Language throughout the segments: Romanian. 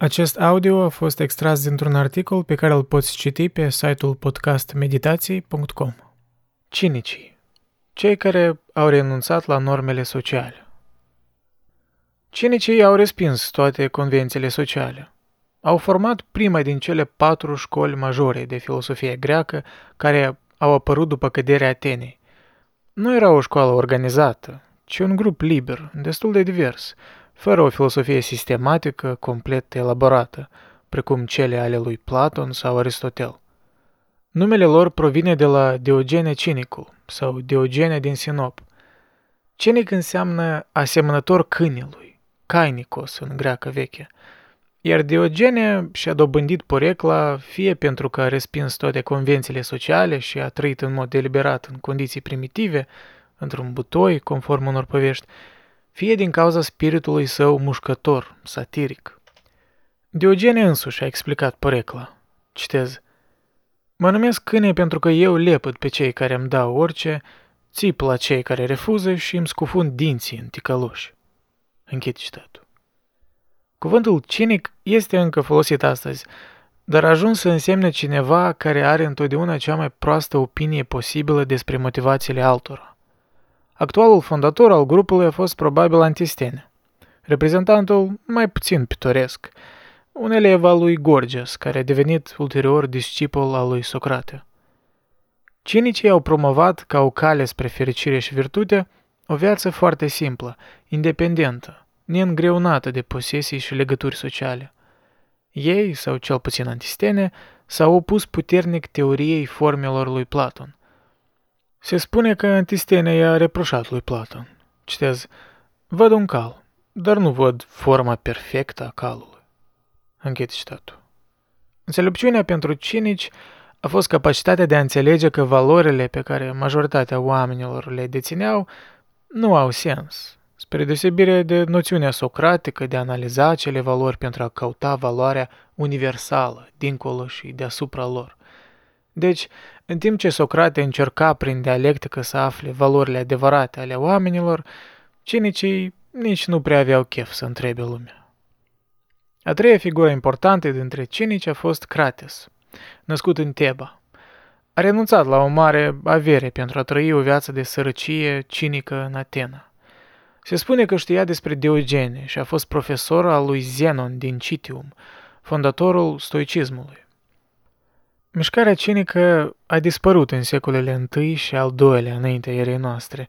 Acest audio a fost extras dintr-un articol pe care îl poți citi pe site-ul podcastmeditații.com. Cinicii. Cei care au renunțat la normele sociale. Cinicii au respins toate convențiile sociale. Au format prima din cele patru școli majore de filosofie greacă care au apărut după căderea Atenei. Nu era o școală organizată, ci un grup liber, destul de divers, fără o filosofie sistematică, complet elaborată, precum cele ale lui Platon sau Aristotel. Numele lor provine de la Diogene Cinicul sau Diogene din Sinop. Cinic înseamnă asemănător câinelui, cainicos în greacă veche, iar Diogene și-a dobândit porecla fie pentru că a respins toate convențiile sociale și a trăit în mod deliberat în condiții primitive, într-un butoi, conform unor povești, fie din cauza spiritului său mușcător, satiric. Diogene însuși a explicat porecla. Citez. Mă numesc câine pentru că eu lepăd pe cei care îmi dau orice, țip la cei care refuză și îmi scufund dinții în ticăloși. Închid citatul. Cuvântul cinic este încă folosit astăzi, dar a ajuns să însemne cineva care are întotdeauna cea mai proastă opinie posibilă despre motivațiile altora. Actualul fondator al grupului a fost probabil Antistene, reprezentantul mai puțin pitoresc, un elev al lui Gorgias, care a devenit ulterior discipol al lui Socrate. Cinicii au promovat ca o cale spre fericire și virtute o viață foarte simplă, independentă, neîngreunată de posesii și legături sociale. Ei, sau cel puțin antistene, s-au opus puternic teoriei formelor lui Platon, se spune că Antistene i-a reproșat lui Platon. Citez, văd un cal, dar nu văd forma perfectă a calului. Închid citatul. Înțelepciunea pentru cinici a fost capacitatea de a înțelege că valorile pe care majoritatea oamenilor le dețineau nu au sens, spre deosebire de noțiunea socratică de a analiza acele valori pentru a căuta valoarea universală, dincolo și deasupra lor. Deci, în timp ce Socrate încerca prin dialectică să afle valorile adevărate ale oamenilor, cinicii nici nu prea aveau chef să întrebe lumea. A treia figură importantă dintre cinici a fost Crates, născut în Teba. A renunțat la o mare avere pentru a trăi o viață de sărăcie cinică în Atena. Se spune că știa despre Diogene și a fost profesor al lui Zenon din Citium, fondatorul stoicismului. Mișcarea cinică a dispărut în secolele I și al II-lea înaintea erei noastre,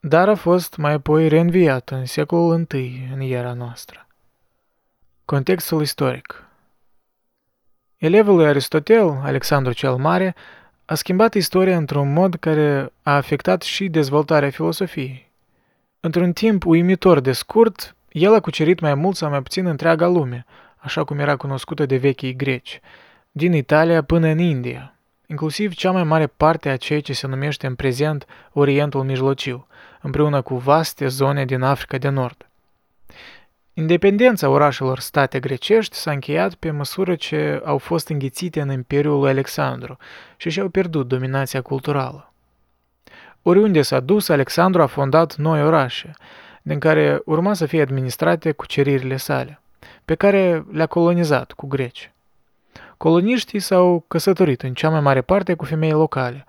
dar a fost mai apoi reînviată în secolul I în era noastră. Contextul istoric Elevul lui Aristotel, Alexandru cel Mare, a schimbat istoria într-un mod care a afectat și dezvoltarea filosofiei. Într-un timp uimitor de scurt, el a cucerit mai mult sau mai puțin întreaga lume, așa cum era cunoscută de vechii greci – din Italia până în India, inclusiv cea mai mare parte a ceea ce se numește în prezent Orientul Mijlociu, împreună cu vaste zone din Africa de Nord. Independența orașelor state grecești s-a încheiat pe măsură ce au fost înghițite în Imperiul lui Alexandru și și-au pierdut dominația culturală. Oriunde s-a dus, Alexandru a fondat noi orașe, din care urma să fie administrate cuceririle sale, pe care le-a colonizat cu greci. Coloniștii s-au căsătorit în cea mai mare parte cu femei locale,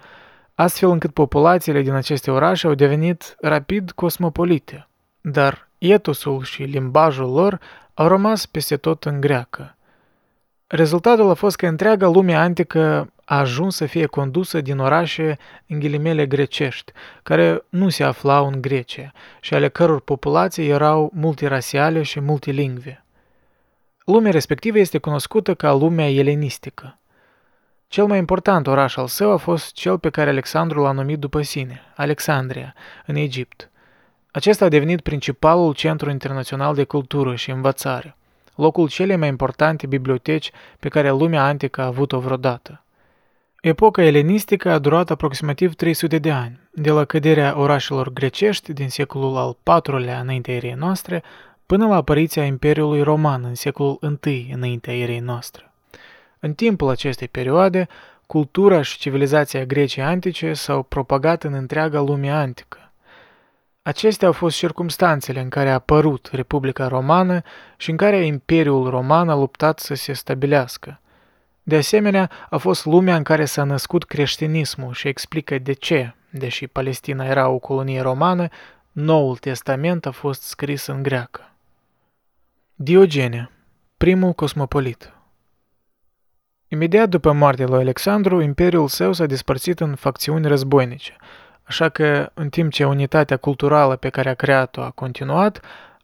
astfel încât populațiile din aceste orașe au devenit rapid cosmopolite, dar etosul și limbajul lor au rămas peste tot în greacă. Rezultatul a fost că întreaga lume antică a ajuns să fie condusă din orașe în ghilimele grecești, care nu se aflau în Grecia și ale căror populații erau multirasiale și multilingve. Lumea respectivă este cunoscută ca lumea elenistică. Cel mai important oraș al său a fost cel pe care Alexandru l-a numit după sine, Alexandria, în Egipt. Acesta a devenit principalul centru internațional de cultură și învățare, locul cele mai importante biblioteci pe care lumea antică a avut-o vreodată. Epoca elenistică a durat aproximativ 300 de ani, de la căderea orașelor grecești din secolul al IV-lea înaintea erei noastre până la apariția Imperiului Roman în secolul I înaintea erei noastre. În timpul acestei perioade, cultura și civilizația Greciei antice s-au propagat în întreaga lume antică. Acestea au fost circumstanțele în care a apărut Republica Romană și în care Imperiul Roman a luptat să se stabilească. De asemenea, a fost lumea în care s-a născut creștinismul și explică de ce, deși Palestina era o colonie romană, Noul Testament a fost scris în greacă. Diogene, primul cosmopolit Imediat după moartea lui Alexandru, imperiul său s-a despărțit în facțiuni războinice, așa că, în timp ce unitatea culturală pe care a creat-o a continuat,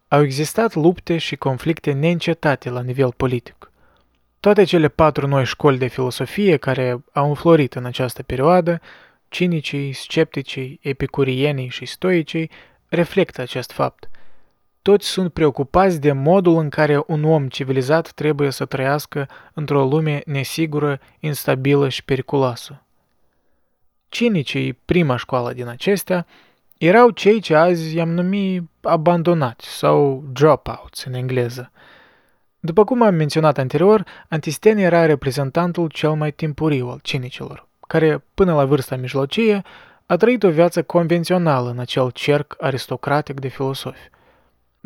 au existat lupte și conflicte neîncetate la nivel politic. Toate cele patru noi școli de filosofie care au înflorit în această perioadă, cinicii, scepticii, epicurienii și stoicii, reflectă acest fapt. Toți sunt preocupați de modul în care un om civilizat trebuie să trăiască într-o lume nesigură, instabilă și periculoasă. Cinicii, prima școală din acestea, erau cei ce azi i-am numit abandonați sau dropouts în engleză. După cum am menționat anterior, Antisten era reprezentantul cel mai timpuriu al cinicilor, care, până la vârsta mijlocie, a trăit o viață convențională în acel cerc aristocratic de filosofi.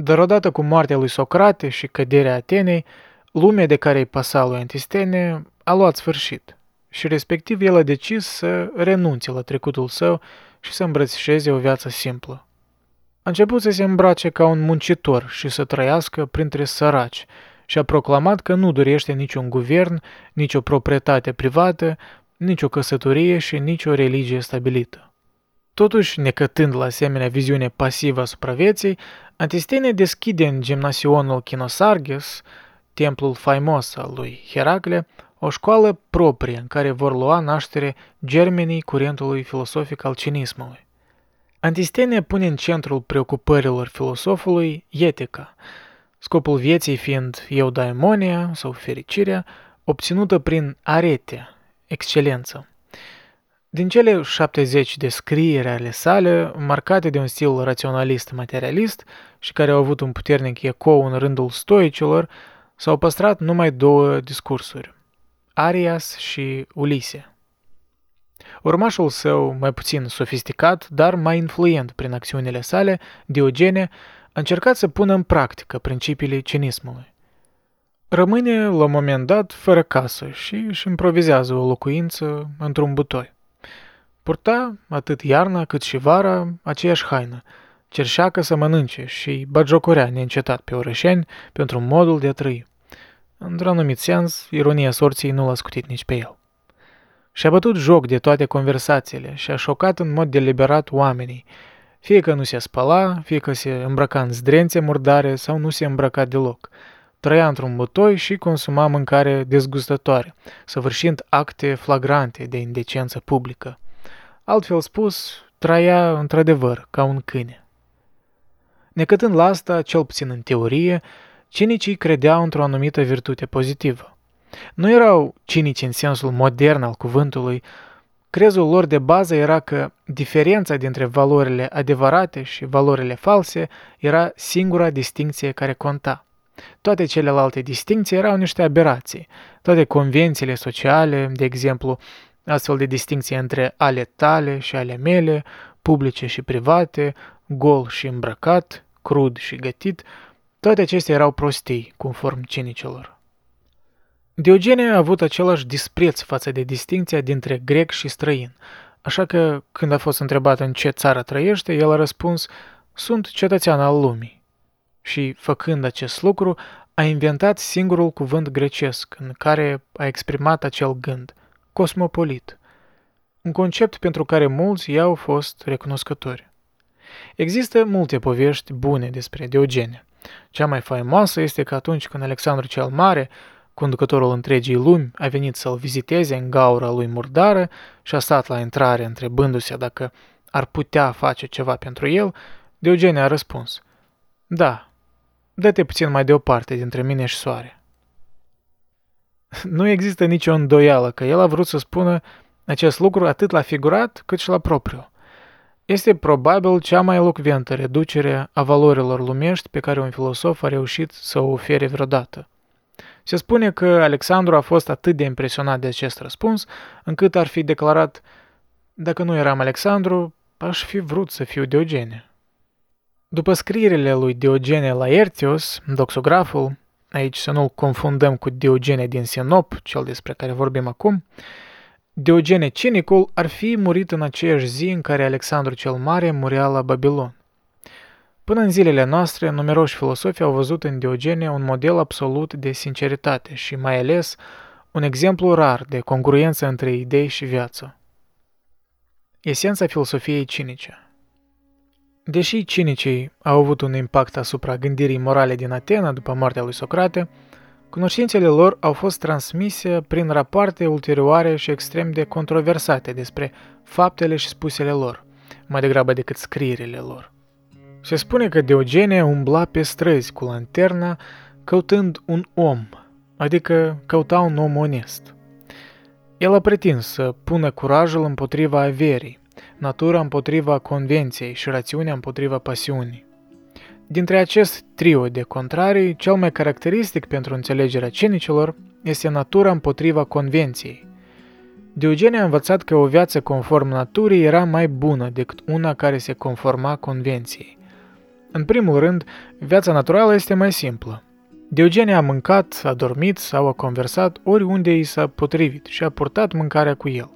Dar odată cu moartea lui Socrate și căderea Atenei, lumea de care îi pasa lui Antistene a luat sfârșit și respectiv el a decis să renunțe la trecutul său și să îmbrățișeze o viață simplă. A început să se îmbrace ca un muncitor și să trăiască printre săraci și a proclamat că nu dorește niciun guvern, nicio proprietate privată, nicio căsătorie și nicio religie stabilită. Totuși, necătând la asemenea viziune pasivă asupra vieții, Antistene deschide în gimnasionul Chinosarges, templul faimos al lui Heracle, o școală proprie în care vor lua naștere germenii curentului filosofic al cinismului. Antistene pune în centrul preocupărilor filosofului etica, scopul vieții fiind eudaimonia sau fericirea, obținută prin arete, excelență. Din cele 70 de scrieri ale sale, marcate de un stil raționalist-materialist și care au avut un puternic ecou în rândul stoicilor, s-au păstrat numai două discursuri, Arias și Ulise. Urmașul său, mai puțin sofisticat, dar mai influent prin acțiunile sale, Diogene, a încercat să pună în practică principiile cinismului. Rămâne, la un moment dat, fără casă și își improvizează o locuință într-un butoi. Purta, atât iarna cât și vara, aceeași haină, cerșeacă să mănânce și bagiocorea neîncetat pe orășeni pentru modul de a trăi. Într-un anumit sens, ironia sorții nu l-a scutit nici pe el. Și-a bătut joc de toate conversațiile și a șocat în mod deliberat oamenii, fie că nu se spăla, fie că se îmbrăca în zdrențe murdare sau nu se îmbrăca deloc. Trăia într-un butoi și consuma mâncare dezgustătoare, săvârșind acte flagrante de indecență publică. Altfel spus, trăia într-adevăr ca un câine. Necătând la asta, cel puțin în teorie, cinicii credeau într-o anumită virtute pozitivă. Nu erau cinici în sensul modern al cuvântului, crezul lor de bază era că diferența dintre valorile adevărate și valorile false era singura distinție care conta. Toate celelalte distinții erau niște aberații. Toate convențiile sociale, de exemplu, astfel de distinție între ale tale și ale mele, publice și private, gol și îmbrăcat, crud și gătit, toate acestea erau prostii, conform cinicilor. Diogene a avut același dispreț față de distinția dintre grec și străin, așa că, când a fost întrebat în ce țară trăiește, el a răspuns, sunt cetățean al lumii. Și, făcând acest lucru, a inventat singurul cuvânt grecesc în care a exprimat acel gând, cosmopolit, un concept pentru care mulți i-au fost recunoscători. Există multe povești bune despre Diogene. Cea mai faimoasă este că atunci când Alexandru cel Mare, conducătorul întregii lumi, a venit să-l viziteze în gaura lui murdară și a stat la intrare întrebându-se dacă ar putea face ceva pentru el, Diogene a răspuns, Da, dă-te puțin mai deoparte dintre mine și soare. Nu există nicio îndoială că el a vrut să spună acest lucru atât la figurat cât și la propriu. Este probabil cea mai elocventă reducere a valorilor lumești pe care un filosof a reușit să o ofere vreodată. Se spune că Alexandru a fost atât de impresionat de acest răspuns, încât ar fi declarat, dacă nu eram Alexandru, aș fi vrut să fiu Diogene. După scrierile lui Diogene Laertios, doxograful, aici să nu-l confundăm cu Diogene din Sinop, cel despre care vorbim acum, Diogene Cinicul ar fi murit în aceeași zi în care Alexandru cel Mare murea la Babilon. Până în zilele noastre, numeroși filosofi au văzut în Diogene un model absolut de sinceritate și mai ales un exemplu rar de congruență între idei și viață. Esența filosofiei cinice Deși cinicii au avut un impact asupra gândirii morale din Atena după moartea lui Socrate, cunoștințele lor au fost transmise prin rapoarte ulterioare și extrem de controversate despre faptele și spusele lor, mai degrabă decât scrierile lor. Se spune că Diogene umbla pe străzi cu lanterna căutând un om, adică căuta un om onest. El a pretins să pună curajul împotriva averii, natura împotriva convenției și rațiunea împotriva pasiunii. Dintre acest trio de contrarii, cel mai caracteristic pentru înțelegerea cinicilor este natura împotriva convenției. Diogene a învățat că o viață conform naturii era mai bună decât una care se conforma convenției. În primul rând, viața naturală este mai simplă. Diogene a mâncat, a dormit sau a conversat oriunde i s-a potrivit și a purtat mâncarea cu el.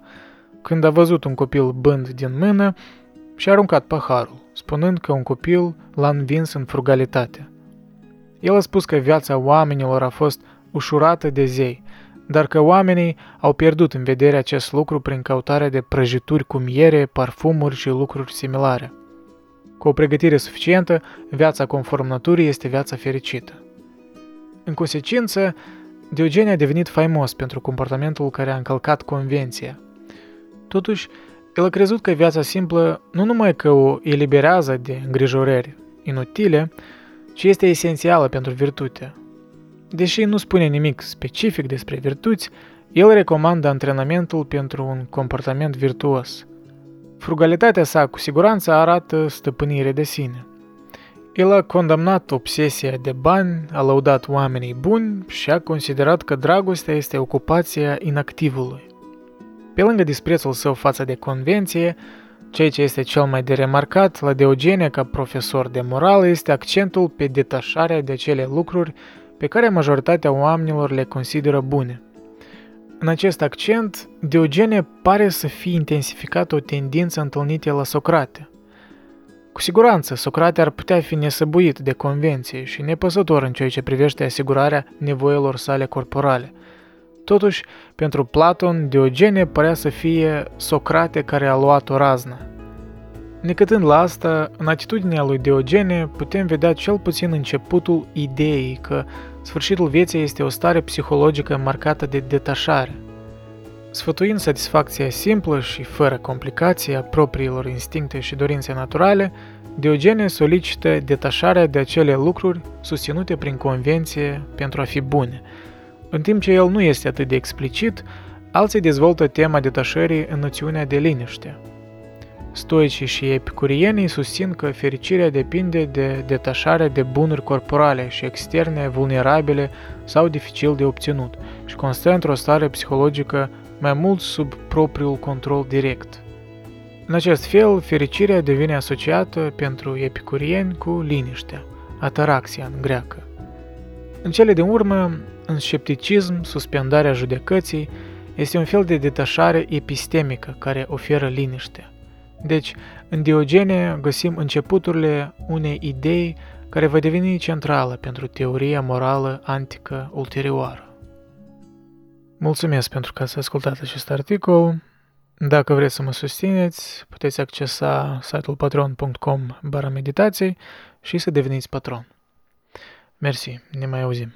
Când a văzut un copil bând din mână, și-a aruncat paharul, spunând că un copil l-a învins în frugalitate. El a spus că viața oamenilor a fost ușurată de zei, dar că oamenii au pierdut în vedere acest lucru prin căutarea de prăjituri cu miere, parfumuri și lucruri similare. Cu o pregătire suficientă, viața conform naturii este viața fericită. În consecință, Diogene a devenit faimos pentru comportamentul care a încălcat convenția. Totuși, el a crezut că viața simplă nu numai că o eliberează de îngrijorări inutile, ci este esențială pentru virtute. Deși nu spune nimic specific despre virtuți, el recomandă antrenamentul pentru un comportament virtuos. Frugalitatea sa cu siguranță arată stăpânire de sine. El a condamnat obsesia de bani, a lăudat oamenii buni și a considerat că dragostea este ocupația inactivului. Pe lângă disprețul său față de convenție, ceea ce este cel mai de remarcat la Diogene ca profesor de morală este accentul pe detașarea de cele lucruri pe care majoritatea oamenilor le consideră bune. În acest accent, Diogene pare să fi intensificat o tendință întâlnită la Socrate. Cu siguranță, Socrate ar putea fi nesăbuit de convenție și nepăsător în ceea ce privește asigurarea nevoilor sale corporale – Totuși, pentru Platon, Diogene părea să fie Socrate care a luat o raznă. Necătând la asta, în atitudinea lui Diogene putem vedea cel puțin începutul ideii că sfârșitul vieții este o stare psihologică marcată de detașare. Sfătuind satisfacția simplă și fără complicații a propriilor instincte și dorințe naturale, Diogene solicită detașarea de acele lucruri susținute prin convenție pentru a fi bune – în timp ce el nu este atât de explicit, alții dezvoltă tema detașării în noțiunea de liniște. Stoicii și epicurienii susțin că fericirea depinde de detașarea de bunuri corporale și externe vulnerabile sau dificil de obținut și constă într-o stare psihologică mai mult sub propriul control direct. În acest fel, fericirea devine asociată pentru epicurieni cu liniștea, ataraxia în greacă. În cele din urmă, în scepticism, suspendarea judecății este un fel de detașare epistemică care oferă liniște. Deci, în Diogene găsim începuturile unei idei care va deveni centrală pentru teoria morală antică ulterioară. Mulțumesc pentru că ați ascultat acest articol. Dacă vreți să mă susțineți, puteți accesa site-ul patreon.com meditații și să deveniți patron. Mersi, ne mai auzim.